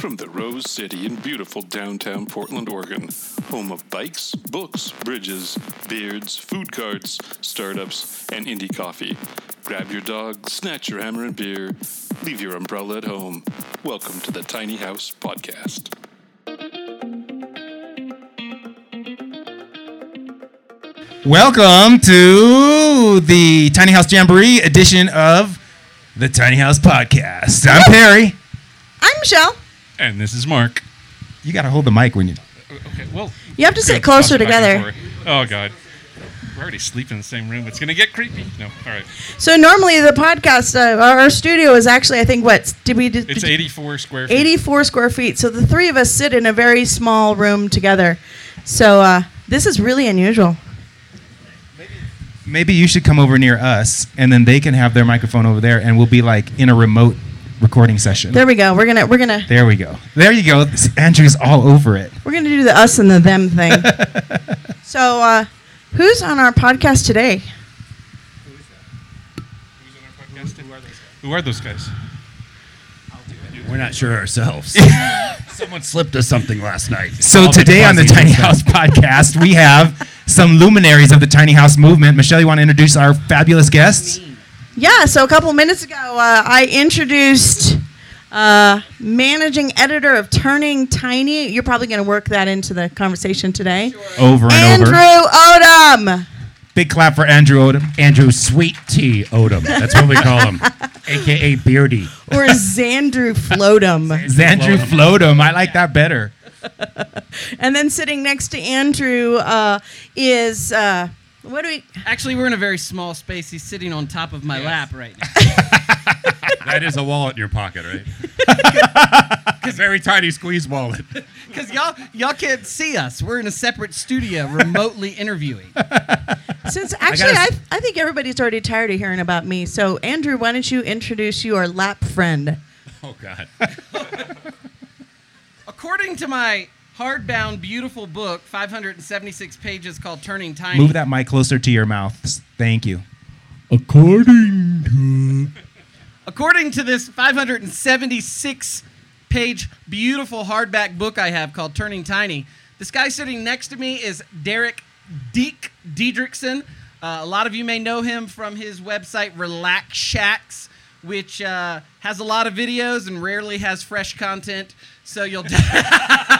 From the Rose City in beautiful downtown Portland, Oregon, home of bikes, books, bridges, beards, food carts, startups, and indie coffee. Grab your dog, snatch your hammer and beer, leave your umbrella at home. Welcome to the Tiny House Podcast. Welcome to the Tiny House Jamboree edition of the Tiny House Podcast. I'm Perry. I'm Michelle. And this is Mark. You got to hold the mic when you. Okay, well, You have to sit closer Toss it back and together. Oh, God. We're already sleeping in the same room. It's going to get creepy. No, all right. So normally the podcast, uh, our, our studio is actually, I think, what did we? Did, It's did- 84 square feet. 84 square feet. So the three of us sit in a very small room together. So uh, this is really unusual. Maybe you should come over near us, and then they can have their microphone over there, and we'll be like in a remote recording session. There we go. We're gonna we're gonna There we go. There you go. Andrew's all over it. we're gonna do the us and the them thing. so uh, who's on our podcast today? Who is that? Who's on our podcast? Who are those guys? We're not sure ourselves. Someone slipped us something last night. So All the today on the Tiny. House Podcast, we have some luminaries of the Tiny House movement. Michelle, you want to introduce our fabulous guests? Yeah. So a couple minutes ago, uh, I introduced. Uh, managing editor of Turning Tiny. You're probably going to work that into the conversation today. Over and Andrew over. Odom. Big clap for Andrew Odom. Andrew Sweet Tea Odom. That's what we call him, aka Beardy. or Xandru Floatum. Andrew Floatum. I like that better. and then sitting next to Andrew uh, is uh, what do we? Actually, we're in a very small space. He's sitting on top of my lap right now. That is a wallet in your pocket, right? a very tiny squeeze wallet. Because y'all y'all can't see us. We're in a separate studio, remotely interviewing. Since actually, I, gotta I, think everybody's already tired of hearing about me. So Andrew, why don't you introduce your lap friend? Oh God. According to my hardbound, beautiful book, 576 pages, called Turning Tiny. Move that mic closer to your mouth. Thank you. According to According to this 576 page beautiful hardback book I have called Turning Tiny, this guy sitting next to me is Derek Deek Diedricksen. Uh, a lot of you may know him from his website Relax Shacks, which uh, has a lot of videos and rarely has fresh content. So you'll de-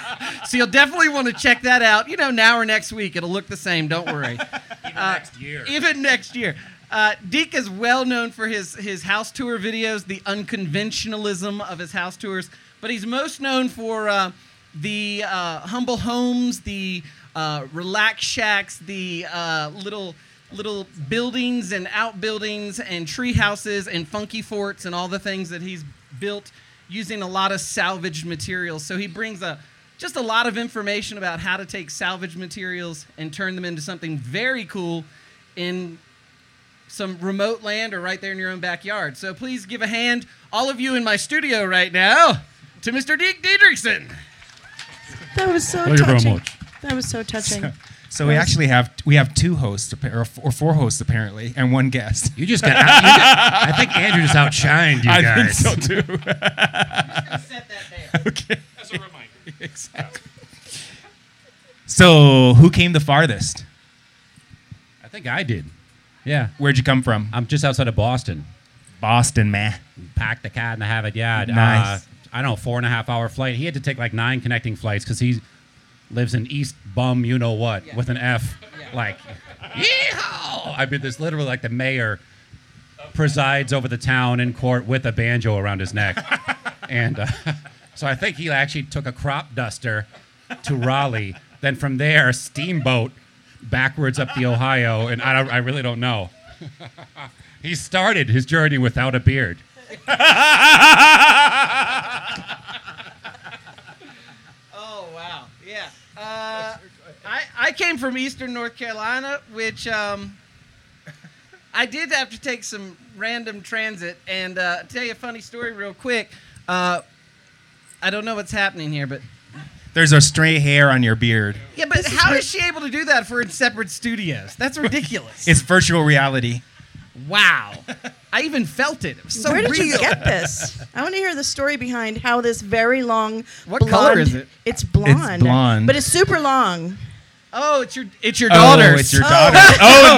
so you'll definitely want to check that out. You know, now or next week, it'll look the same. Don't worry. Even next year. Even next year. Uh, Deek is well known for his, his house tour videos, the unconventionalism of his house tours, but he's most known for uh, the uh, humble homes, the uh, relax shacks, the uh, little little buildings and outbuildings and tree houses and funky forts and all the things that he's built using a lot of salvaged materials. So he brings a just a lot of information about how to take salvage materials and turn them into something very cool in some remote land or right there in your own backyard. So please give a hand, all of you in my studio right now, to Mr. Deek Diedricksen. That was so Thank you very touching. much. That was so touching. So we actually have we have two hosts or, four hosts apparently, and one guest. You just got. Out, you got- I think Andrew just outshined you guys. I think so too. Set that there. okay. As a reminder. Exactly. So who came the farthest? I think I did. Yeah. Where'd you come from? I'm just outside of Boston. Boston, man. Packed the cat in the Harvard Yard. Nice. Uh, I don't know, four and a half hour flight. He had to take like nine connecting flights because he lives in East Bum, you know what, with an F. Like, yeehaw! I mean, there's literally like the mayor presides over the town in court with a banjo around his neck. and uh, so I think he actually took a crop duster to Raleigh. Then from there, a steamboat backwards up the Ohio. And I, I really don't know. he started his journey without a beard. Oh, wow. Yeah. Uh, I, I came from eastern North Carolina, which um, I did have to take some random transit. And uh, tell you a funny story real quick. Uh, I don't know what's happening here, but There's a stray hair on your beard. yeah, but how is she able to do that for in separate studios? That's ridiculous. It's virtual reality. wow. I even felt it. It was so Where did real. you get this? I want to hear the story behind how this very long. What blonde, color is it? It's blonde. blonde. but it's super long. Oh, it's your it's your Oh, daughter's. it's your daughter. Oh,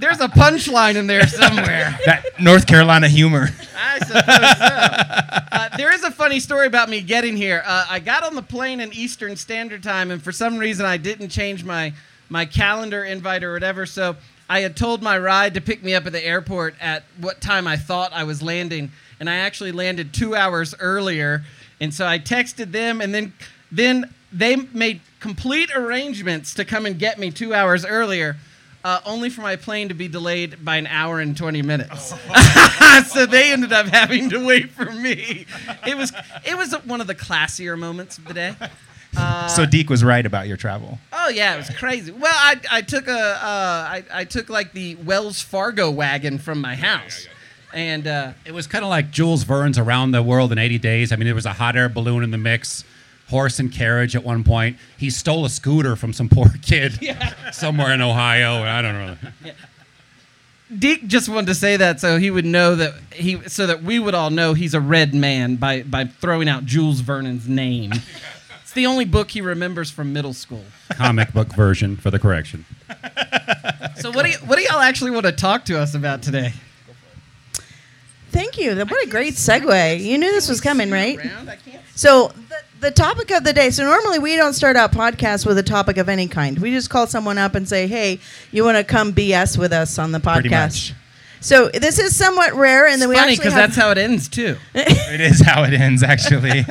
There's a punchline in there somewhere. That North Carolina humor. I suppose so. Uh, there is a funny story about me getting here. Uh, I got on the plane in Eastern Standard Time, and for some reason, I didn't change my my calendar invite or whatever. So I had told my ride to pick me up at the airport at what time I thought I was landing, and I actually landed two hours earlier. And so I texted them, and then then they made complete arrangements to come and get me two hours earlier. Uh, only for my plane to be delayed by an hour and 20 minutes. so they ended up having to wait for me. It was it was one of the classier moments of the day. so Deek was right about your travel. Oh yeah, it was crazy. Well, I, I took a uh, I, I took like the Wells Fargo wagon from my house, and uh, It was kind of like Jules Verne's Around the World in 80 Days. I mean, there was a hot air balloon in the mix, horse and carriage at one point. He stole a scooter from some poor kid somewhere in Ohio. I don't know. Deek just wanted to say that so he would know that he so that we would all know he's a red man by by throwing out Jules Vernon's name. It's the only book he remembers from middle school. Comic book version for the correction. So what do you, what do y'all actually want to talk to us about today? Thank you. What a great segue. You knew this was coming, right? Around? I can't So the, the topic of the day. So normally we don't start out podcasts with a topic of any kind. We just call someone up and say, "Hey, you want to come BS with us on the Pretty podcast?" much. So this is somewhat rare, and then we funny because that's how it ends too. It is how it ends, actually.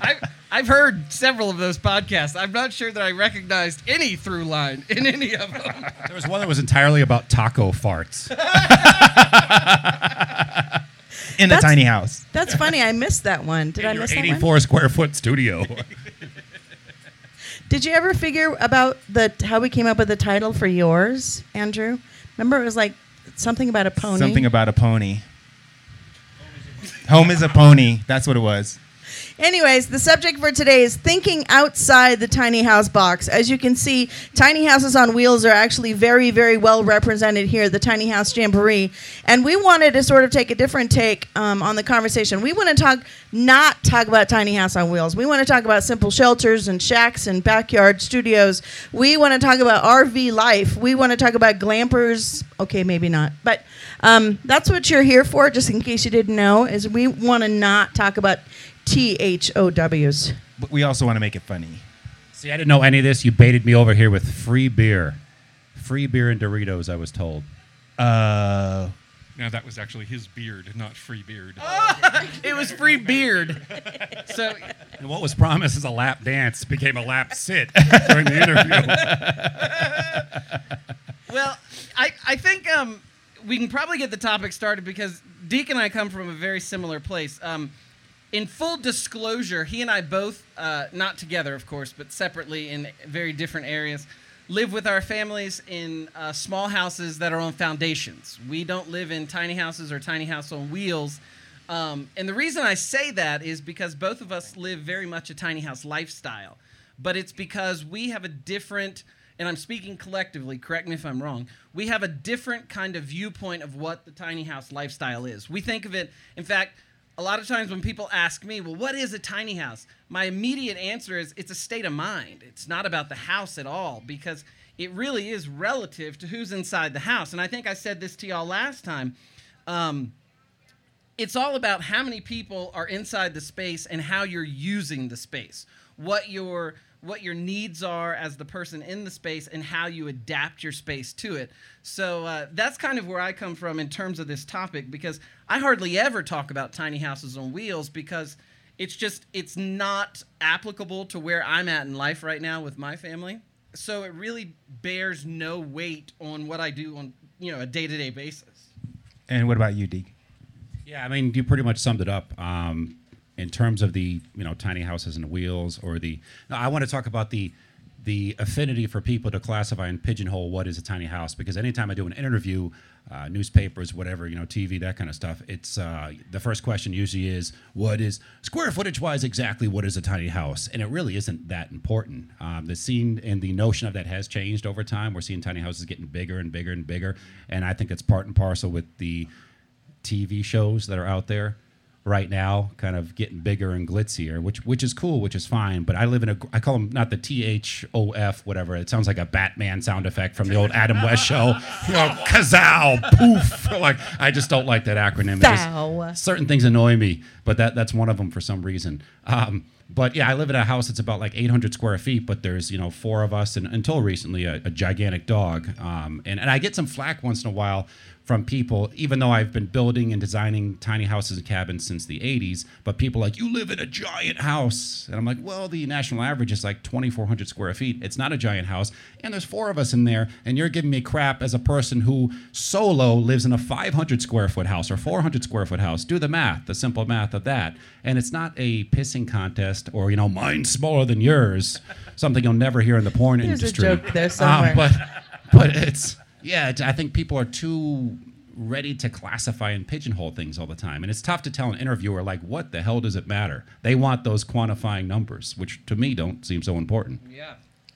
I've, I've heard several of those podcasts. I'm not sure that I recognized any through line in any of them. There was one that was entirely about taco farts. In a tiny house. That's funny. I missed that one. Did I In your miss that one? 84 square foot studio. Did you ever figure about the how we came up with the title for yours, Andrew? Remember, it was like something about a pony. Something about a pony. Home is a pony. That's what it was. Anyways, the subject for today is thinking outside the tiny house box. As you can see, tiny houses on wheels are actually very, very well represented here the Tiny House Jamboree. And we wanted to sort of take a different take um, on the conversation. We want to talk, not talk about tiny house on wheels. We want to talk about simple shelters and shacks and backyard studios. We want to talk about RV life. We want to talk about glampers. Okay, maybe not, but um, that's what you're here for. Just in case you didn't know, is we want to not talk about THOWs. But we also want to make it funny. See, I didn't know any of this. You baited me over here with free beer. Free beer and Doritos, I was told. Uh, Now that was actually his beard, not free beard. It was free beard. So And what was promised as a lap dance became a lap sit during the interview. Well, I, I think um, we can probably get the topic started because Deek and I come from a very similar place. Um, in full disclosure, he and I both, uh, not together, of course, but separately in very different areas, live with our families in uh, small houses that are on foundations. We don't live in tiny houses or tiny house on wheels. Um, and the reason I say that is because both of us live very much a tiny house lifestyle. But it's because we have a different, and I'm speaking collectively, correct me if I'm wrong, we have a different kind of viewpoint of what the tiny house lifestyle is. We think of it, in fact, a lot of times when people ask me, well, what is a tiny house? My immediate answer is it's a state of mind. It's not about the house at all because it really is relative to who's inside the house. And I think I said this to y'all last time. Um, it's all about how many people are inside the space and how you're using the space what your what your needs are as the person in the space and how you adapt your space to it so uh, that's kind of where i come from in terms of this topic because i hardly ever talk about tiny houses on wheels because it's just it's not applicable to where i'm at in life right now with my family so it really bears no weight on what i do on you know a day-to-day basis and what about you, Deek? Yeah, I mean, you pretty much summed it up. Um, in terms of the you know tiny houses and wheels, or the I want to talk about the the affinity for people to classify and pigeonhole what is a tiny house. Because anytime I do an interview, uh, newspapers, whatever, you know, TV, that kind of stuff, it's uh, the first question usually is, what is square footage wise exactly what is a tiny house? And it really isn't that important. Um, the scene and the notion of that has changed over time. We're seeing tiny houses getting bigger and bigger and bigger. And I think it's part and parcel with the TV shows that are out there right now, kind of getting bigger and glitzier, which which is cool, which is fine. But I live in a I call them not the T H O F whatever. It sounds like a Batman sound effect from the old Adam West show. You know, kazow, poof. Like I just don't like that acronym. Certain things annoy me, but that that's one of them for some reason. Um, but yeah, I live in a house that's about like 800 square feet, but there's you know four of us, and until recently a, a gigantic dog. Um, and and I get some flack once in a while from people, even though I've been building and designing tiny houses and cabins since the 80s. But people like, you live in a giant house, and I'm like, well, the national average is like 2,400 square feet. It's not a giant house, and there's four of us in there, and you're giving me crap as a person who solo lives in a 500 square foot house or 400 square foot house. Do the math, the simple math of that. And it's not a pissing contest or, you know, mine's smaller than yours, something you'll never hear in the porn There's a industry. joke there somewhere. Um, but, but it's, yeah, it's, I think people are too ready to classify and pigeonhole things all the time. And it's tough to tell an interviewer, like, what the hell does it matter? They want those quantifying numbers, which to me don't seem so important. Yeah.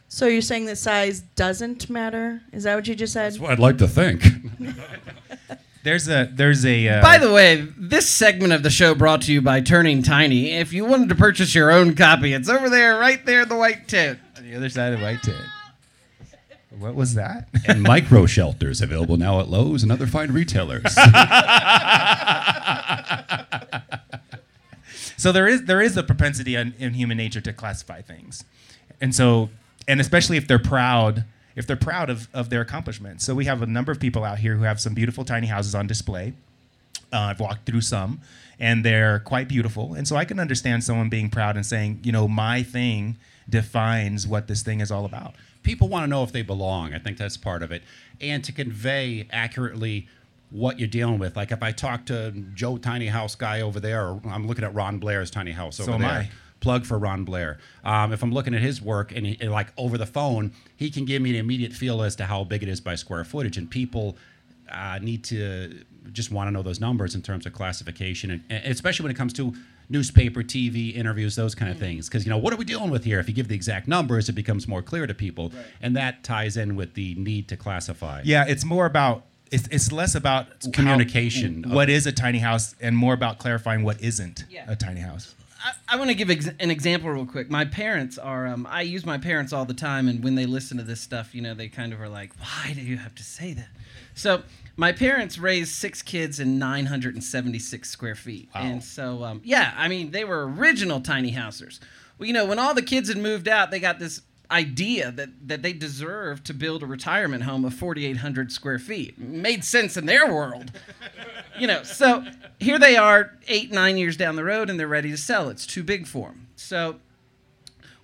So you're saying that size doesn't matter? Is that what you just said? That's what I'd like to think. There's a there's a uh, By the way, this segment of the show brought to you by Turning Tiny. If you wanted to purchase your own copy, it's over there, right there, in the white tent. on the other side of the White Tent. What was that? and micro shelters available now at Lowe's and other fine retailers. So there is there is a propensity in, in human nature to classify things, and so and especially if they're proud if they're proud of, of their accomplishments. So we have a number of people out here who have some beautiful tiny houses on display. Uh, I've walked through some, and they're quite beautiful. And so I can understand someone being proud and saying, you know, my thing defines what this thing is all about. People want to know if they belong. I think that's part of it. And to convey accurately what you're dealing with. Like if I talk to Joe Tiny House guy over there, or I'm looking at Ron Blair's Tiny House over So there. I. Plug for Ron Blair. Um, if I'm looking at his work and, he, and like over the phone, he can give me an immediate feel as to how big it is by square footage. And people uh, need to just want to know those numbers in terms of classification, and, and especially when it comes to newspaper, TV, interviews, those kind of things. Because you know, what are we dealing with here? If you give the exact numbers, it becomes more clear to people, and that ties in with the need to classify. Yeah, it's more about it's, it's less about how- communication of- what is a tiny house, and more about clarifying what isn't Yeah. a tiny house. I, I want to give ex- an example real quick. My parents are, um, I use my parents all the time, and when they listen to this stuff, you know, they kind of are like, why do you have to say that? So, my parents raised six kids in 976 square feet. And so, um, yeah, I mean, they were original tiny housers. Well, you know, when all the kids had moved out, they got this idea that, that they deserved to build a retirement home of 4,800 square feet. Made sense in their world you know, so here they are, eight, nine years down the road, and they're ready to sell. It's too big for them. So,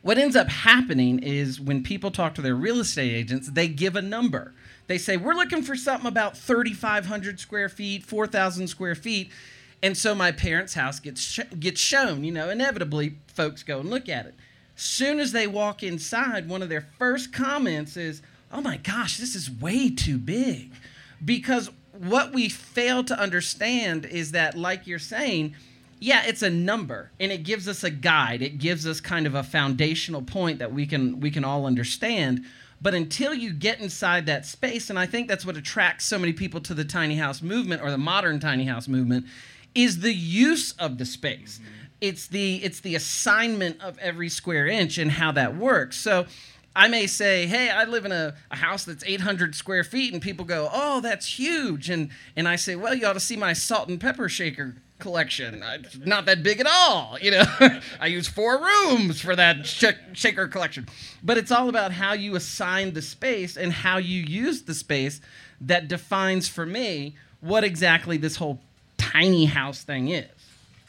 what ends up happening is when people talk to their real estate agents, they give a number. They say, We're looking for something about 3,500 square feet, 4,000 square feet. And so my parents' house gets, sh- gets shown. You know, inevitably, folks go and look at it. Soon as they walk inside, one of their first comments is, Oh my gosh, this is way too big. Because what we fail to understand is that, like you're saying, yeah, it's a number and it gives us a guide. It gives us kind of a foundational point that we can we can all understand. But until you get inside that space, and I think that's what attracts so many people to the tiny house movement or the modern tiny house movement, is the use of the space. Mm-hmm. It's the it's the assignment of every square inch and how that works. So I may say, hey, I live in a, a house that's 800 square feet, and people go, oh, that's huge. And, and I say, well, you ought to see my salt and pepper shaker collection. It's not that big at all. You know, I use four rooms for that sh- shaker collection. But it's all about how you assign the space and how you use the space that defines for me what exactly this whole tiny house thing is.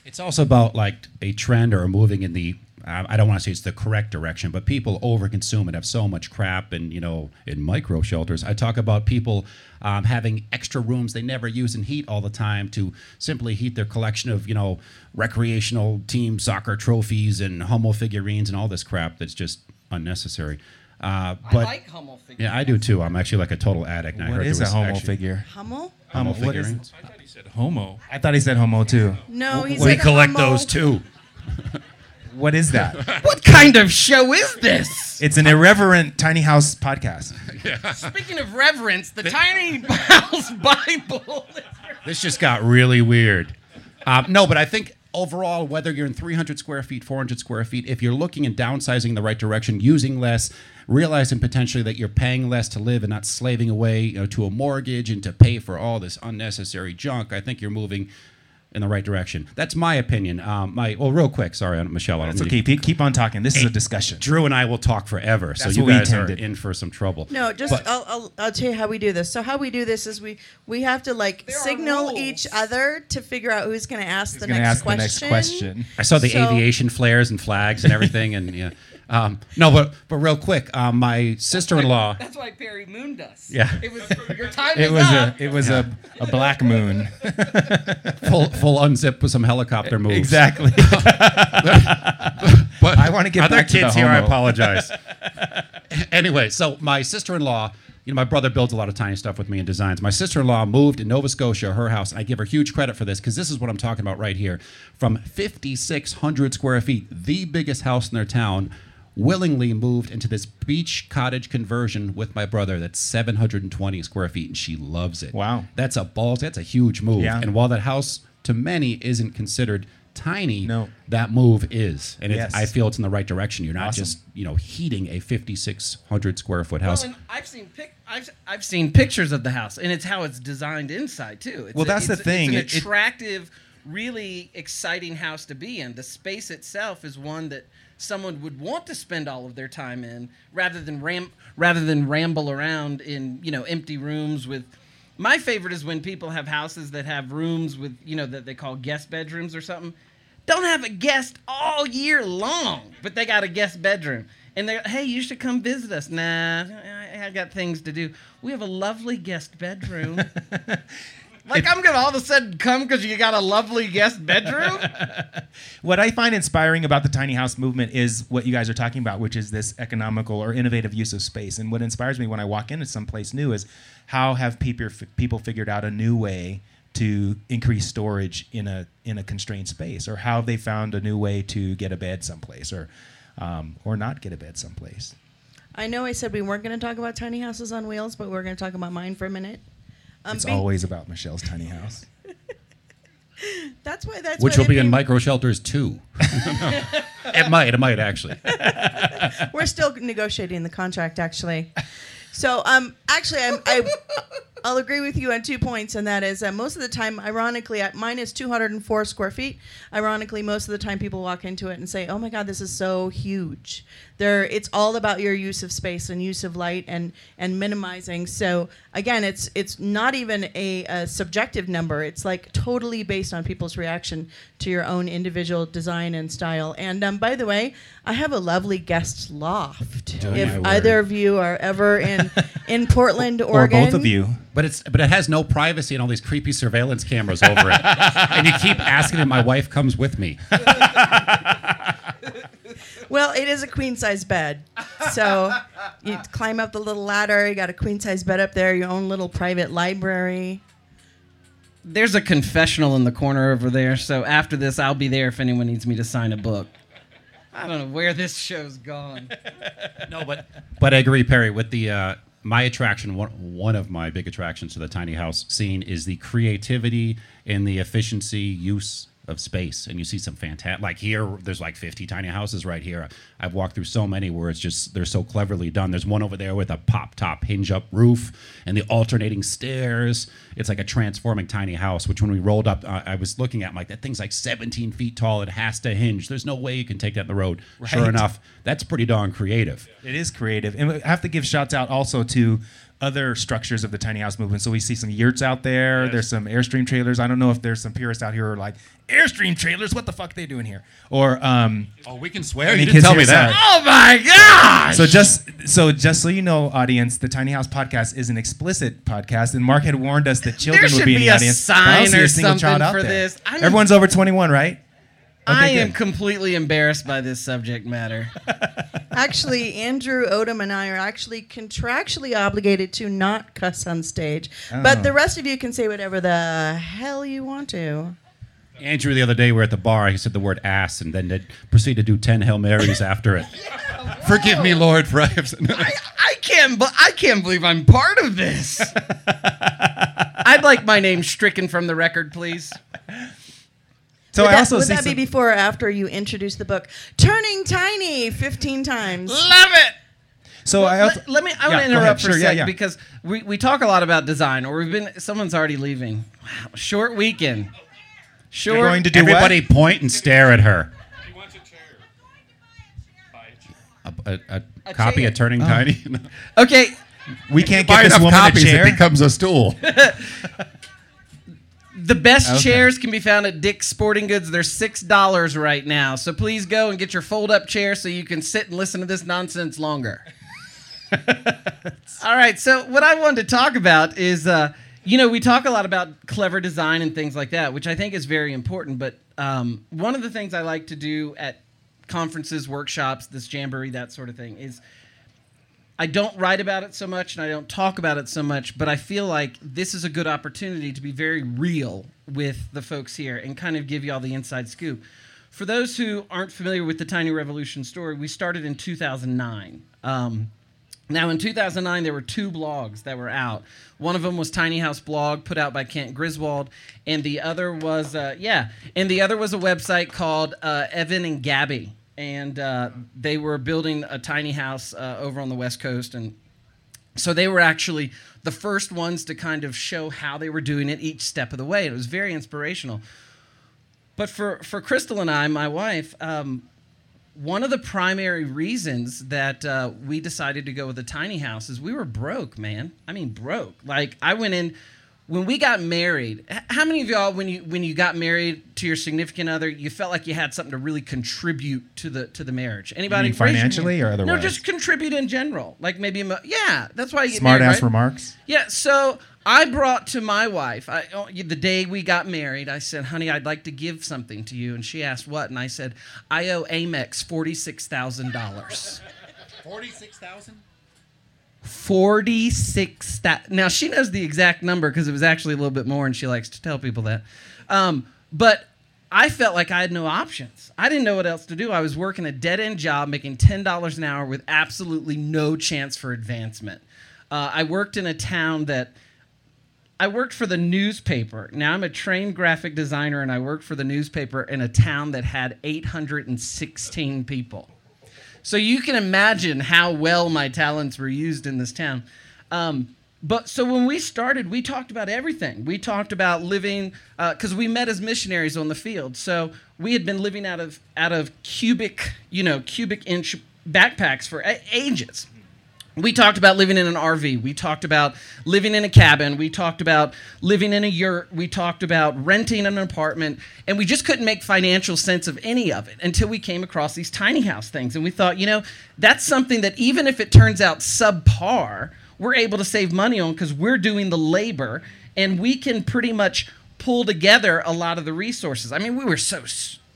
It's also about like a trend or moving in the. Uh, I don't want to say it's the correct direction, but people overconsume and have so much crap, and you know, in micro shelters, I talk about people um, having extra rooms they never use and heat all the time to simply heat their collection of you know recreational team soccer trophies and Hummel figurines and all this crap that's just unnecessary. Uh, but Hummel figures. yeah, I do too. I'm actually like a total addict. and I heard is there a was homo actually figure? Hummel? Homo Homo- what is- figurines. I thought he said homo. I thought he said homo too. No, he We said collect Hummel. those too. What is that? What kind of show is this? it's an irreverent tiny house podcast. Speaking of reverence, the Tiny House Bible. This just got really weird. Um, no, but I think overall, whether you're in 300 square feet, 400 square feet, if you're looking and downsizing in the right direction, using less, realizing potentially that you're paying less to live and not slaving away you know, to a mortgage and to pay for all this unnecessary junk, I think you're moving in the right direction. That's my opinion. Um, my well, real quick, sorry, Michelle. I don't It's okay. Keep, keep on talking. This is a discussion. Drew and I will talk forever, so you what we guys are in for some trouble. No, just But- I'll, I'll I'll tell you how we do this. So how we do this is we we have to like signal each other to figure out who's going to ask Who's the gonna next ask the question. next question? I saw the So- aviation flares and flags and everything, and yeah. Um, no, but but real quick, um, my sister-in-law. That's why Perry mooned us. Yeah. It was your time It is was a it was a, a black moon. full full unzip with some helicopter moves. exactly. But I wanna get other back to the kids here. I homo. apologize. anyway, so my sister-in-law, you know, my brother builds a lot of tiny stuff with me and designs. My sister-in-law moved in Nova Scotia, her house, and I give her huge credit for this because this is what I'm talking about right here. From 5,600 square feet, the biggest house in their town. Willingly moved into this beach cottage conversion with my brother that's 720 square feet, and she loves it. Wow. That's a balls. That's a huge move. Yeah. And while that house to many isn't considered tiny, No. that move is, and Yes. it's, I feel it's in the right direction. You're not Awesome. just you know heating a 5,600 square foot Well, house. and I've seen pic- I've, I've seen pictures of the house, and it's how it's designed inside too. It's Well, a- that's the thing. It's It- an it- attractive, really exciting house to be in. The space itself is one that someone would want to spend all of their time in, rather than ram rather than ramble around in you know empty rooms with. My favorite is when people have houses that have rooms with you know that they call guest bedrooms or something. Don't have a guest all year long, but they got a guest bedroom. And they're, hey, you should come visit us. Nah, I, I got things to do. We have a lovely guest bedroom. like, I'm going to all of a sudden come because you got a lovely guest bedroom? what I find inspiring about the tiny house movement is what you guys are talking about, which is this economical or innovative use of space. And what inspires me when I walk into someplace new is how have people people figured out a new way to increase storage in a in a constrained space, or how have they found a new way to get a bed someplace, or um, or not get a bed someplace. I know I said we weren't going to talk about tiny houses on wheels, but we're going to talk about mine for a minute. Um, It's being- always about Michelle's tiny house. that's why that's which why will be in being- micro shelters too. it might. It might actually. We're still negotiating the contract, actually. So, um, actually, I'm, I, I'll agree with you on two points, and that is that most of the time, ironically, at mine is 204 square feet. Ironically, most of the time, people walk into it and say, "Oh my God, this is so huge." There, it's all about your use of space and use of light and and minimizing. So again, it's it's not even a, a subjective number. It's like totally based on people's reaction to your own individual design and style. And um, by the way, I have a lovely guest loft. Oh, if my word. either of you are ever in in Portland, Oregon, Or Oregon, both of you. But it's but it has no privacy and all these creepy surveillance cameras over it. and you keep asking if my wife comes with me. Well, it is a queen size bed. So you climb up the little ladder, you got a queen size bed up there, your own little private library. There's a confessional in the corner over there, so after this, I'll be there if anyone needs me to sign a book. I don't know where this show's gone. No, but but I agree, Perry. With the uh, my attraction, one one of my big attractions to the tiny house scene is the creativity and the efficiency use of space. And you see some fantastic, like here, there's like 50 tiny houses right here. I've walked through so many where it's just they're so cleverly done. There's one over there with a pop top hinge up roof and the alternating stairs. It's like a transforming tiny house. Which when we rolled up, uh, I was looking at, I'm like that thing's like 17 feet tall. It has to hinge. There's no way you can take that in the road. Sure enough, that's pretty darn creative. It is creative, and we have to give shouts out also to other structures of the tiny house movement. So we see some yurts out there. Yes. There's some airstream trailers. I don't know if there's some purists out here who are like airstream trailers. What the fuck they doing here? Or um, Oh, we can swear. You didn't tell me that. Oh my gosh! so just so just so you know, audience, the Tiny House podcast is an explicit podcast, and Mark had warned us that children would be in the audience. but I don't sign or a something for there. this. Everyone's over 21, right? I good. am completely embarrassed by this subject matter. Actually, Andrew Odom and I are actually contractually obligated to not cuss on stage, Oh. but the rest of you can say whatever the hell you want to. Andrew, the other day, we were at the bar. He said the word ass and then did, proceeded to do 10 Hail Marys after it. Forgive me, Lord, for I have sinned. I, I can't. be- I can't believe I'm part of this. I'd like my name stricken from the record, please. So would I that, also would see that be before or after you introduce the book? Turning Tiny 15 times. Love it. So I also let, let me. I Yeah, want to interrupt for Sure, a yeah, second yeah. because we, we talk a lot about design, or we've been. Someone's already leaving. Wow, short weekend. Short. You're going to do Everybody what? point and stare at her. He wants a chair. A, a, a, A copy chair. of Turning oh. Tiny. okay. We can't get this enough woman a copies, chair. it becomes a stool. The best Okay. chairs can be found at Dick's Sporting Goods. They're six dollars right now. So please go and get your fold-up chair so you can sit and listen to this nonsense longer. All right. So what I wanted to talk about is, uh, you know, we talk a lot about clever design and things like that, which I think is very important. But um, one of the things I like to do at conferences, workshops, this jamboree, that sort of thing, is I don't write about it so much and I don't talk about it so much, but I feel like this is a good opportunity to be very real with the folks here and kind of give you all the inside scoop. For those who aren't familiar with the Tiny Revolution story, we started in 2009. Um, now, in 2009, there were two blogs that were out. One of them was Tiny House Blog, put out by Kent Griswold, and the other was, uh, yeah, and the other was a website called uh, Evan and Gabby, and uh, they were building a tiny house uh, over on the West Coast, and so they were actually the first ones to kind of show how they were doing it each step of the way. It was very inspirational. But for, for Crystal and I, my wife, um, one of the primary reasons that uh, we decided to go with a tiny house is we were broke, man. I mean, broke. Like I went in when we got married. How many of y'all, when you when you got married to your significant other, you felt like you had something to really contribute to the to the marriage? Anybody? mean financially hand. or No, just contribute in general. Like maybe, yeah. That's why you get Smart married, ass right? remarks. Yeah, so I brought to my wife, I, oh, the day we got married, I said, honey, I'd like to give something to you. And she asked what? And I said, I owe Amex $46,000. 46,000? 46 now she knows the exact number because it was actually a little bit more and she likes to tell people that um, but i felt like i had no options i didn't know what else to do i was working a dead-end job making $10 an hour with absolutely no chance for advancement uh, i worked in a town that I worked for the newspaper. Now I'm a trained graphic designer and I worked for the newspaper in a town that had 816 people. So you can imagine how well my talents were used in this town. Um, but so when we started, we talked about everything. We talked about living because we met as missionaries on the field. So we had been living out of out of cubic, you know, cubic inch backpacks for ages. We talked about living in an RV. We talked about living in a cabin. We talked about living in a yurt. We talked about renting an apartment. And we just couldn't make financial sense of any of it until we came across these tiny house things. And we thought, you know, that's something that even if it turns out subpar, we're able to save money on because we're doing the labor and we can pretty much pull together a lot of the resources. I mean, we were so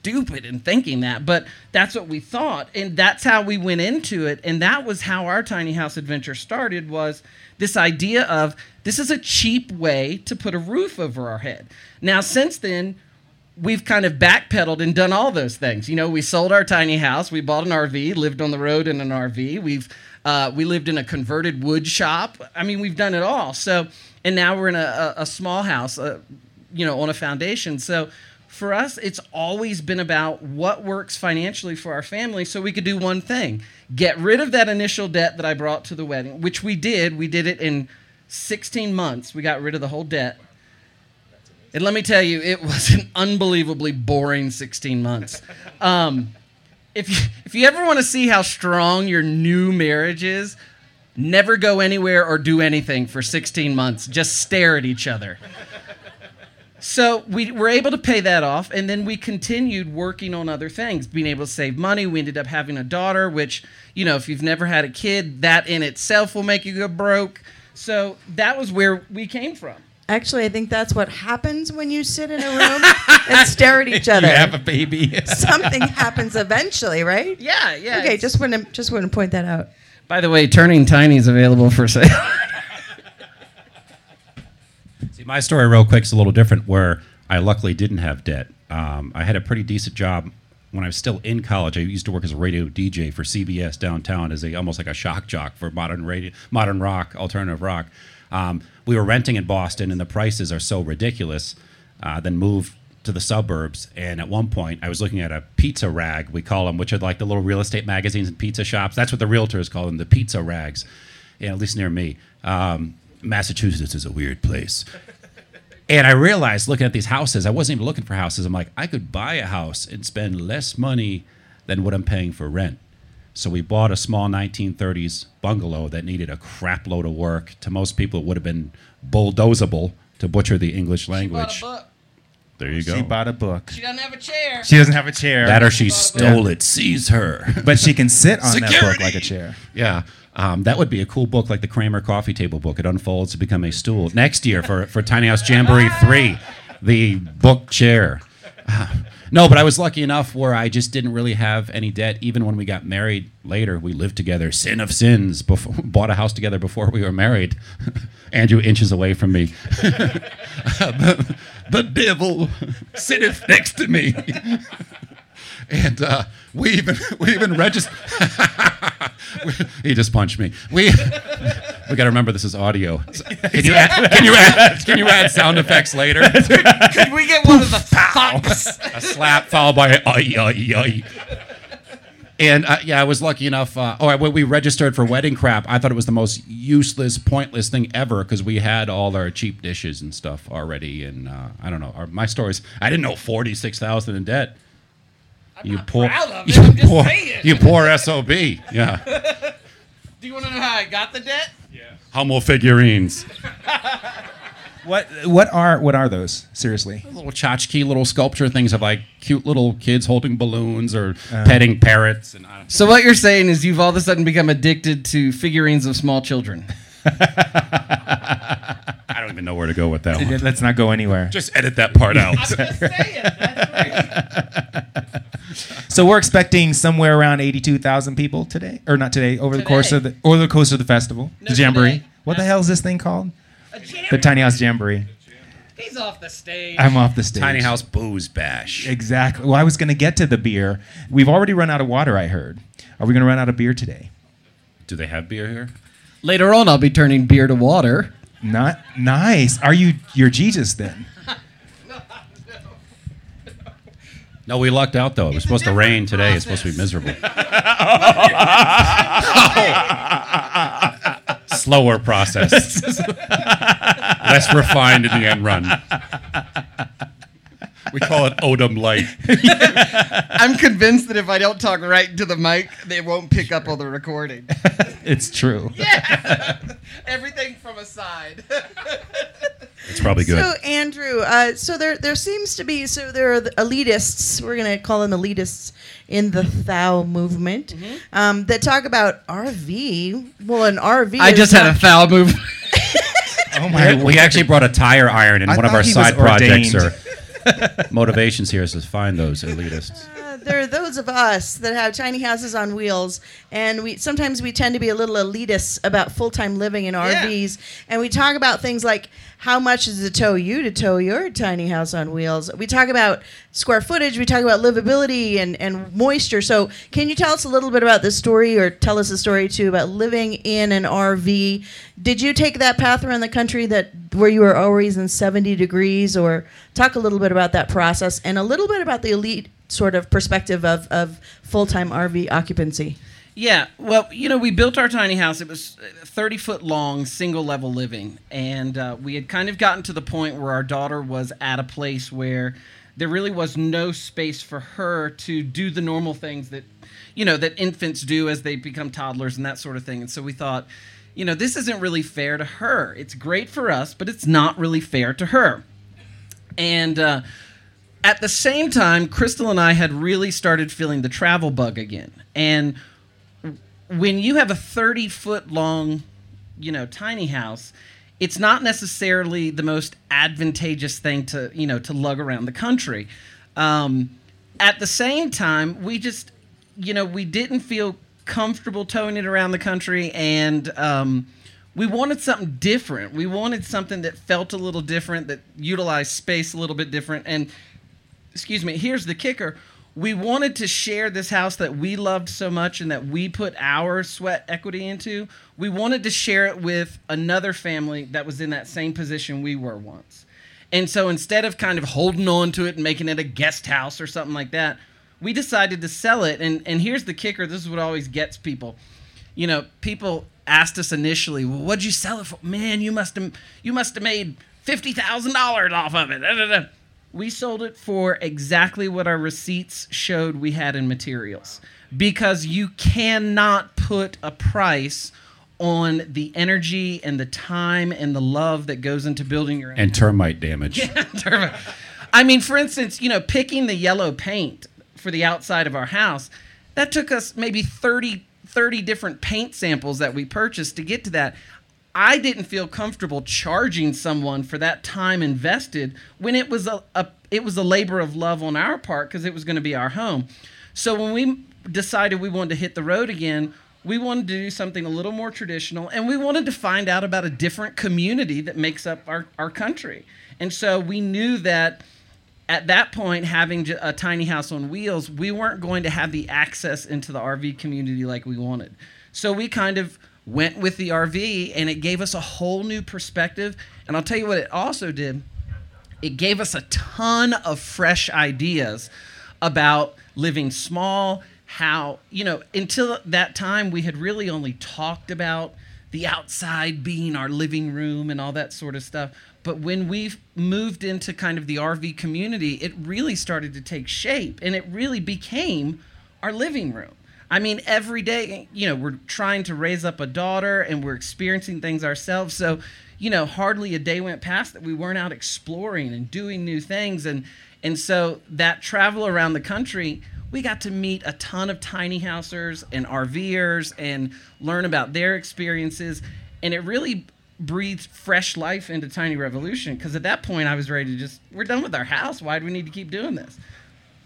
stupid in thinking that, but that's what we thought, and that's how we went into it, and that was how our tiny house adventure started. Was this idea of this is a cheap way to put a roof over our head. Now, since then, we've kind of backpedaled and done all those things. You know, we sold our tiny house, we bought an RV, lived on the road in an RV. We've uh, we lived in a converted wood shop. I mean, we've done it all. So, and now we're in a, a, a small house, uh, you know, on a foundation. So, for us, it's always been about what works financially for our family, so we could do one thing: get rid of that initial debt that I brought to the wedding, which we did. We did it in 16 months. We got rid of the whole debt. And let me tell you, it was an unbelievably boring 16 months. Um, if you, if you ever want to see how strong your new marriage is, never go anywhere or do anything for 16 months. Just stare at each other. So we were able to pay that off, and then we continued working on other things, being able to save money. We ended up having a daughter, which, you know, if you've never had a kid, that in itself will make you go broke. So that was where we came from. Actually, I think that's what happens when you sit in a room and stare at each other. You have a baby. Something happens eventually, right? Yeah, yeah. Okay, just want to just want to point that out. By the way, Turning Tiny is available for sale. See, my story, real quick, is a little different. Where I luckily didn't have debt. Um, I had a pretty decent job when I was still in college. I used to work as a radio DJ for CBS downtown as a almost like a shock jock for modern radio, modern rock, alternative rock. Um, we were renting in Boston, and the prices are so ridiculous. Uh, then moved to the suburbs, and at one point, I was looking at a pizza rag. We call them, which are like the little real estate magazines and pizza shops. That's what the realtors call them, the pizza rags. Yeah, at least near me. Um, Massachusetts is a weird place. And I realized looking at these houses, I wasn't even looking for houses. I'm like, I could buy a house and spend less money than what I'm paying for rent. So we bought a small 1930s bungalow that needed a crap load of work. To most people, it would have been bulldozable to butcher the English language. There you go. She bought a book. She doesn't have a chair. She doesn't have a chair, that or she stole it. Seize her. but she can sit on that book like a chair. Yeah. Um, that would be a cool book like the Kramer Coffee Table book. It unfolds to become a stool. Next year for, for Tiny House Jamboree 3, the book chair. no, but I was lucky enough where I just didn't really have any debt. Even when we got married later, we lived together. Sin of sins. Before, bought a house together before we were married. Andrew inches away from me. the, the devil sitteth next to me. And uh, we even we even registered. he just punched me. We we got to remember this is audio. Can you add, can you add can you add sound effects later? Could we get one of the thumps? a slap followed by a ay, ay, ay. And uh, yeah, I was lucky enough. Uh, oh, when we registered for wedding crap, I thought it was the most useless, pointless thing ever because we had all our cheap dishes and stuff already. And uh, I don't know. Our, my stories. I didn't know forty six thousand in debt. You poor, proud of it, you poor, you poor sob. Yeah, Do you want to know how I got the debt? Yeah. Hummel figurines. What what are what are those? Seriously. little tchotchke little sculpture things of like cute little kids holding balloons or oh. petting parrots and I don't, So what you're saying is you've all of a sudden become addicted to figurines of small children. I don't even know where to go with that one. Let's not go anywhere. Just edit that part out. just saying. So we're expecting somewhere around eighty-two thousand people today, or not today, over the course of the over the course of the festival, the jamboree. today. What the hell is this thing called? A The Tiny House Jamboree. He's off the stage. I'm off the stage. Tiny House Booze Bash. Exactly. Well, I was going to get to the beer. We've already run out of water. I heard. Are we going to run out of beer today? Do they have beer here? Later on, I'll be turning beer to water. Not nice. Are you? You're Jesus then? No, we lucked out though. It was supposed to rain today. It's supposed to be miserable. Slower process. Less refined in the end run. We call it Odom Light. I'm convinced that if I don't talk right into the mic, they won't pick up on the recording. It's true. Yeah. Everything from a side. It's probably good. So Andrew, uh, so there there seems to be so there are the elitists. We're gonna call them elitists in the THOW movement Mm-hmm. um, that talk about RV. Well, an RV. I is just had a not- foul move. Oh my! we actually brought a tire iron in I one of our he was side projects. ordained. Motivations here is to find those elitists. There are those of us that have tiny houses on wheels, and we sometimes we tend to be a little elitist about full time living in RVs, and we talk about things like how much does it tow you to tow your tiny house on wheels. We talk about square footage, we talk about livability and, and moisture. So, can you tell us a little bit about this story, or tell us a story too about living in an RV? Did you take that path around the country that where you were always in 70 degrees, or talk a little bit about that process and a little bit about the elite sort of perspective of, of full time RV occupancy? Yeah, well, you know, we built our tiny house. It was uh, 30 foot long, single level living. And uh, we had kind of gotten to the point where our daughter was at a place where there really was no space for her to do the normal things that, you know, that infants do as they become toddlers and that sort of thing. And so we thought, you know, this isn't really fair to her. It's great for us, but it's not really fair to her. And, uh, at the same time, Crystal and I had really started feeling the travel bug again. And when you have a 30 foot long, you know, tiny house, it's not necessarily the most advantageous thing to you know to lug around the country. Um, at the same time, we just you know we didn't feel comfortable towing it around the country and. Um, we wanted something different. We wanted something that felt a little different, that utilized space a little bit different. And, excuse me, here's the kicker. We wanted to share this house that we loved so much and that we put our sweat equity into. We wanted to share it with another family that was in that same position we were once. And so instead of kind of holding on to it and making it a guest house or something like that, we decided to sell it. And, and here's the kicker this is what always gets people. You know, people asked us initially, well, what'd you sell it for? Man, you must have you must have made fifty thousand dollars off of it. Da, da, da. We sold it for exactly what our receipts showed we had in materials. Because you cannot put a price on the energy and the time and the love that goes into building your own And termite damage. Yeah, Termite. I mean, for instance, you know, picking the yellow paint for the outside of our house, that took us maybe 30, 30 different paint samples that we purchased to get to that. I didn't feel comfortable charging someone for that time invested when it was a, a it was a labor of love on our part because it was going to be our home. So when we decided we wanted to hit the road again, we wanted to do something a little more traditional and we wanted to find out about a different community that makes up our, our country. And so we knew that at that point, having a tiny house on wheels, we weren't going to have the access into the RV community like we wanted. So we kind of went with the RV and it gave us a whole new perspective. And I'll tell you what it also did. It gave us a ton of fresh ideas about living small how you know until that time we had really only talked about the outside being our living room and all that sort of stuff. But when we've moved into kind of the RV community it really started to take shape and it really became our living room I mean, every day, you know, we're trying to raise up a daughter and we're experiencing things ourselves. So, you know, hardly a day went past that we weren't out exploring and doing new things. And and so that travel around the country, we got to meet a ton of tiny housers and RVers and learn about their experiences. And it really breathed fresh life into Tiny Revolution because at that point I was ready to just we're done with our house. Why do we need to keep doing this?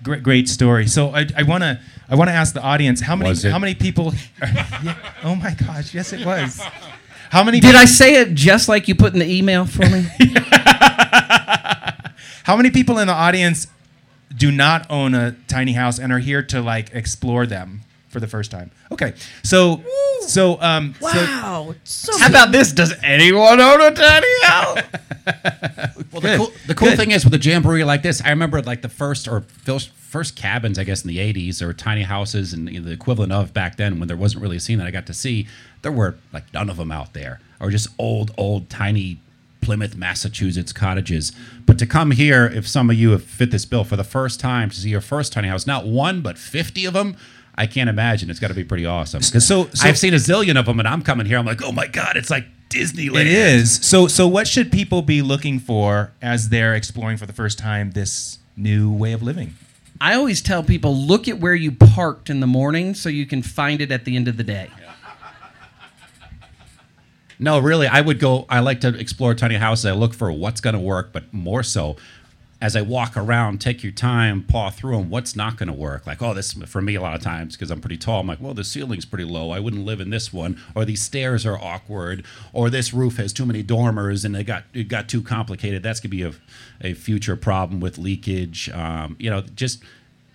Great, great story. So I, I wanna I wanna ask the audience how many how many people? Yeah, oh my gosh, yes it was. How many? Did I say it just like you put in the email for me? How many people in the audience do not own a tiny house and are here to like explore them for the first time? Okay, so so um Wow. So How about this? Does anyone own a tiny house? Well, the cool, the cool thing is with a jamboree like this, I remember like the first or first, first cabins, I guess, in the 80s or tiny houses and the equivalent of back then when there wasn't really a scene that I got to see. There were like none of them out there or just old, old, tiny Plymouth, Massachusetts cottages. But to come here, if some of you have fit this bill for the first time to see your first tiny house, not one, but 50 of them. I can't imagine. It's got to be pretty awesome. 'Cause So- so- I've seen a zillion of them, and I'm coming here. I'm like, oh my god, it's like Disneyland. It is. So so what should people be looking for as they're exploring for the first time this new way of living? I always tell people look at where you parked in the morning so you can find it at the end of the day. No, really, I would go. I like to explore tiny houses. I look for what's going to work, but more so, as I walk around, take your time, paw through them. What's not going to work? Like, oh, this for me a lot of times because I'm pretty tall. I'm like, well, the ceiling's pretty low. I wouldn't live in this one, or these stairs are awkward, or this roof has too many dormers and it got it got too complicated. That's gonna be a, a future problem with leakage. Um, you know, just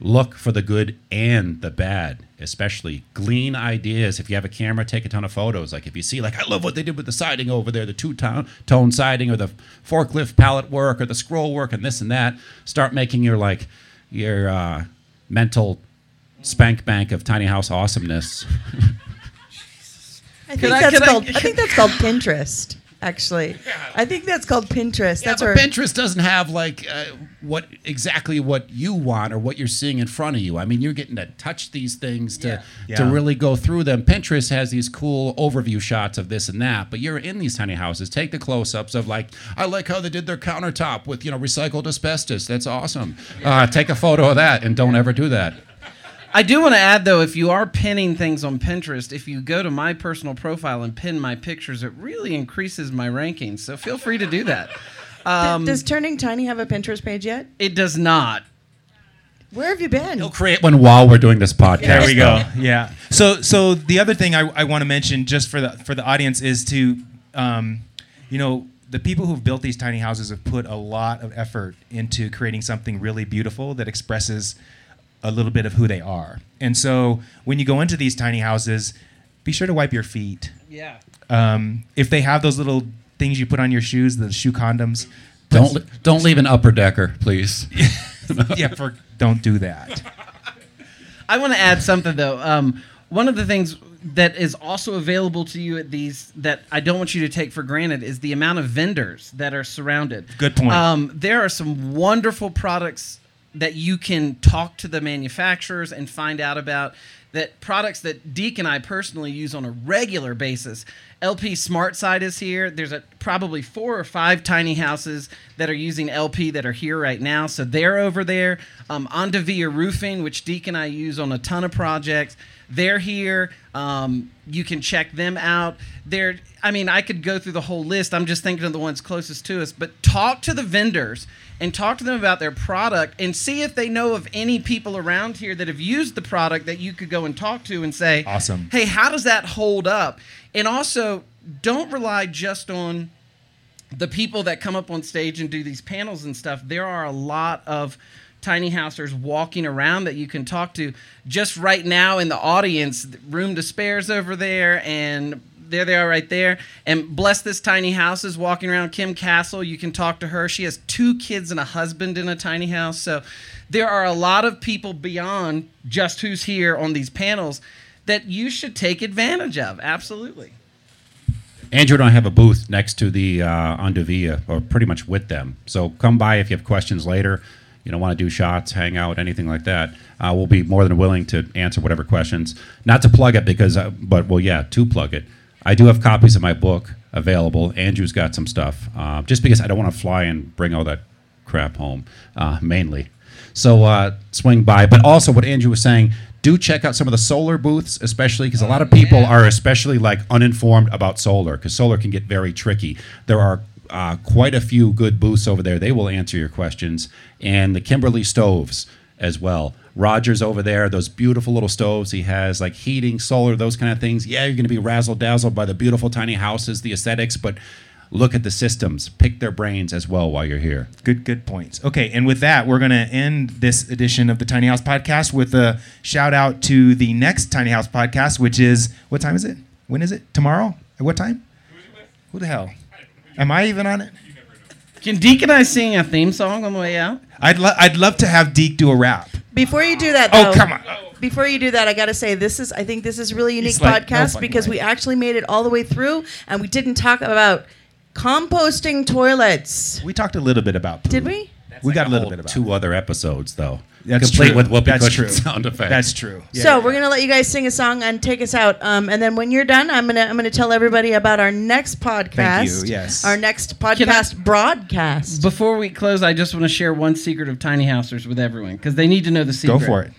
look for the good and the bad especially glean ideas if you have a camera take a ton of photos like if you see like i love what they did with the siding over there the two-tone siding or the forklift pallet work or the scroll work and this and that start making your like your uh, mental spank bank of tiny house awesomeness I think I- that's I- called. I, think that's called Pinterest. Actually, I think that's called Pinterest. Yeah, That's but where Pinterest doesn't have like uh, what exactly what you want or what you're seeing in front of you. I mean, you're getting to touch these things to Yeah. to really go through them. Pinterest has these cool overview shots of this and that, but you're in these tiny houses. Take the close-ups of like, I like how they did their countertop with you know recycled asbestos. That's awesome. Uh, take a photo of that and don't ever do that. I do want to add though, if you are pinning things on Pinterest, if you go to my personal profile and pin my pictures, it really increases my rankings. So feel free to do that. Um, Does Turning Tiny have a Pinterest page yet? it does not. Where have you been? He'll create one while we're doing this podcast. There we go. Yeah. So so the other thing I, I want to mention just for the for the audience is to, um, you know, the people who've built these tiny houses have put a lot of effort into creating something really beautiful that expresses a little bit of who they are. And so when you go into these tiny houses, be sure to wipe your feet. Yeah. Um, if they have those little things you put on your shoes, the shoe condoms, Don't li- don't leave an upper decker, please. yeah, for don't do that. I want to add something though. Um, one of the things that is also available to you at these that I don't want you to take for granted is the amount of vendors that are surrounded. Good point. Um, there are some wonderful products that you can talk to the manufacturers and find out about that products that Deek and I personally use on a regular basis. LP SmartSide is here. There's a, probably four or five tiny houses that are using LP that are here right now. So they're over there. Um, Onduvilla Roofing, which Deek and I use on a ton of projects, they're here. Um, you can check them out. They're, I mean, I could go through the whole list. I'm just thinking of the ones closest to us. But talk to the vendors and talk to them about their product and see if they know of any people around here that have used the product that you could go and talk to and say, Awesome. Hey, how does that hold up? And also, don't rely just on the people that come up on stage and do these panels and stuff. There are a lot of tiny housers walking around that you can talk to. Just right now in the audience, Room to Spares over there, and there they are right there. And bless this tiny house is walking around. Kim Castle, you can talk to her. She has two kids and a husband in a tiny house. So there are a lot of people beyond just who's here on these panels that you should take advantage of. Absolutely. Andrew and I have a booth next to the uh, Onduvilla, or pretty much with them. So come by if you have questions later. You don't want to do shots, hang out, anything like that. Uh, we'll be more than willing to answer whatever questions. Not to plug it because, uh, but well, yeah, to plug it. I do have copies of my book available. Andrew's got some stuff. Uh, just because I don't want to fly and bring all that crap home, uh, mainly. So uh, swing by. But also, what Andrew was saying, do check out some of the solar booths, especially because a lot of people are especially like uninformed about solar because solar can get very tricky. There are uh, quite a few good booths over there. They will answer your questions, and the Kimberly stoves as well. Roger's over there, those beautiful little stoves he has, like heating, solar, those kind of things. Yeah, you're going to be razzle dazzled by the beautiful tiny houses, the aesthetics, but look at the systems. Pick their brains as well while you're here. Good, good points. Okay, and with that, we're going to end this edition of the Tiny House Podcast with a shout out to the next Tiny House Podcast, which is what time is it? When is it? Tomorrow? At what time? Who the hell? Am I even on it? Can Deek and I sing a theme song on the way out? I'd lo- I'd love to have Deek do a rap. Before you do that, Oh, come on. Before you do that, I got to say this is I think this is really unique It's like, no podcast fucking because way. we actually made it all the way through and we didn't talk about composting toilets. We talked a little bit about. Poo. Did we? We got a little bit about. two other episodes though. That's complete true. with whoopee That's cushion true. sound effects. That's true. Yeah, so yeah, we're gonna let you guys sing a song and take us out. Um, and then when you're done, I'm gonna I'm gonna tell everybody about our next podcast. Thank you. yes. Our next Can I- podcast broadcast. Before we close, I just want to share one secret of tiny housers with everyone because they need to know the secret. Go for it.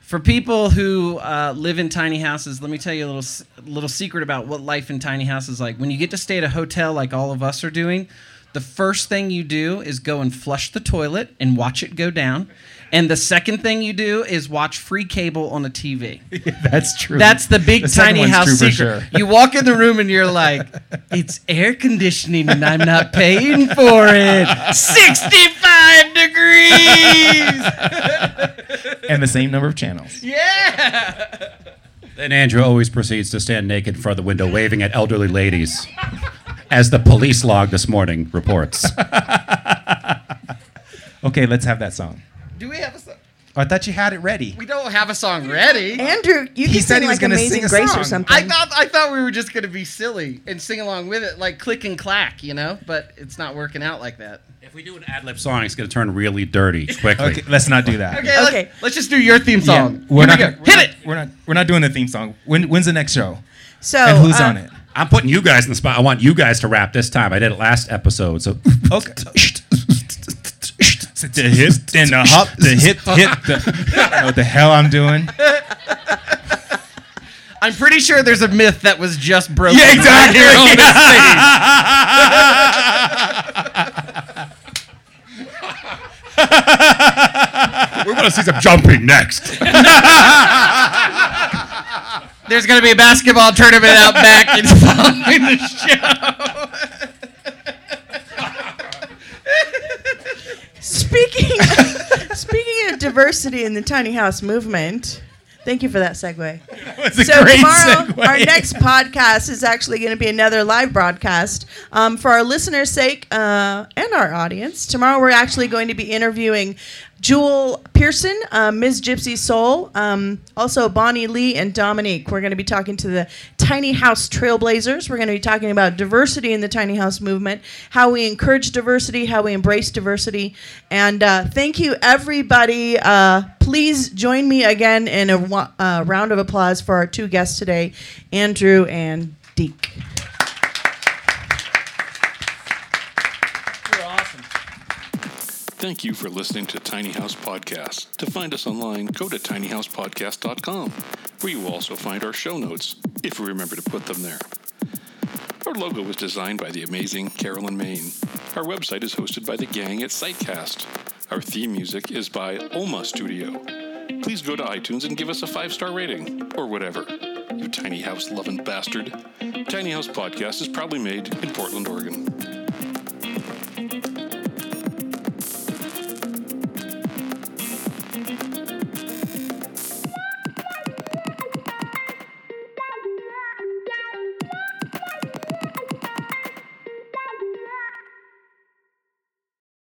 For people who uh, live in tiny houses, let me tell you a little little secret about what life in tiny houses is like. When you get to stay at a hotel, like all of us are doing, the first thing you do is go and flush the toilet and watch it go down. And the second thing you do is watch free cable on a TV. That's true. That's the big The tiny house secret. sure. You walk in the room and you're like, it's air conditioning and I'm not paying for it. 65 degrees. and the same number of channels. Yeah. Then Andrew always proceeds to stand naked in front of the window, waving at elderly ladies, as the police log this morning reports. Okay, let's have that song. Do we have a song? Oh, I thought you had it ready. We don't have a song ready. Andrew, you He can said sing he was like gonna Amazing sing a Grace or song. something. I thought I thought we were just gonna be silly and sing along with it, like click and clack, you know. But it's not working out like that. if we do an ad lib song, it's going to turn really dirty quickly. Okay, let's not do that. Okay, Okay. Let's, let's just do your theme Yeah, song. we're Here not, we we're. Hit not- it. We're not. We're not doing the theme song. When, when's the next show? so and who's uh, on it? I'm putting you guys in the spot. I want you guys to rap this time. I did it last episode, so Okay. the hip, then the hop, the hip, hip. The, I don't know what the hell I'm doing? I'm pretty sure there's a myth that was just broken. Yeah, exactly. right here on this stage. We're gonna see some jumping next. There's gonna be a basketball tournament out back and following the show. Speaking speaking of diversity in the tiny house movement, thank you for that segue. So tomorrow, segue. our next podcast is actually going to be another live broadcast. Um, for our listeners' sake uh, and our audience, tomorrow we're actually going to be interviewing Jewel Pearson, Ms. Gypsy Soul, um, also Bonnie Lee and Dominique. We're going to be talking to the Tiny House Trailblazers. We're going to be talking about diversity in the tiny house movement, how we encourage diversity, how we embrace diversity. And uh, thank you, everybody. Uh, please join me again in a uh, round of applause for our two guests today, Andrew and Deek. Thank you for listening to Tiny House Podcast. To find us online, go to tinyhousepodcast.com, where you will also find our show notes, if we remember to put them there. Our logo was designed by the amazing Carolyn Main. Our website is hosted by the gang at Sitecast. Our theme music is by Oma Studio. Please go to iTunes and give us a five star rating, or whatever. You tiny house loving bastard. Tiny House Podcast is proudly made in Portland, Oregon.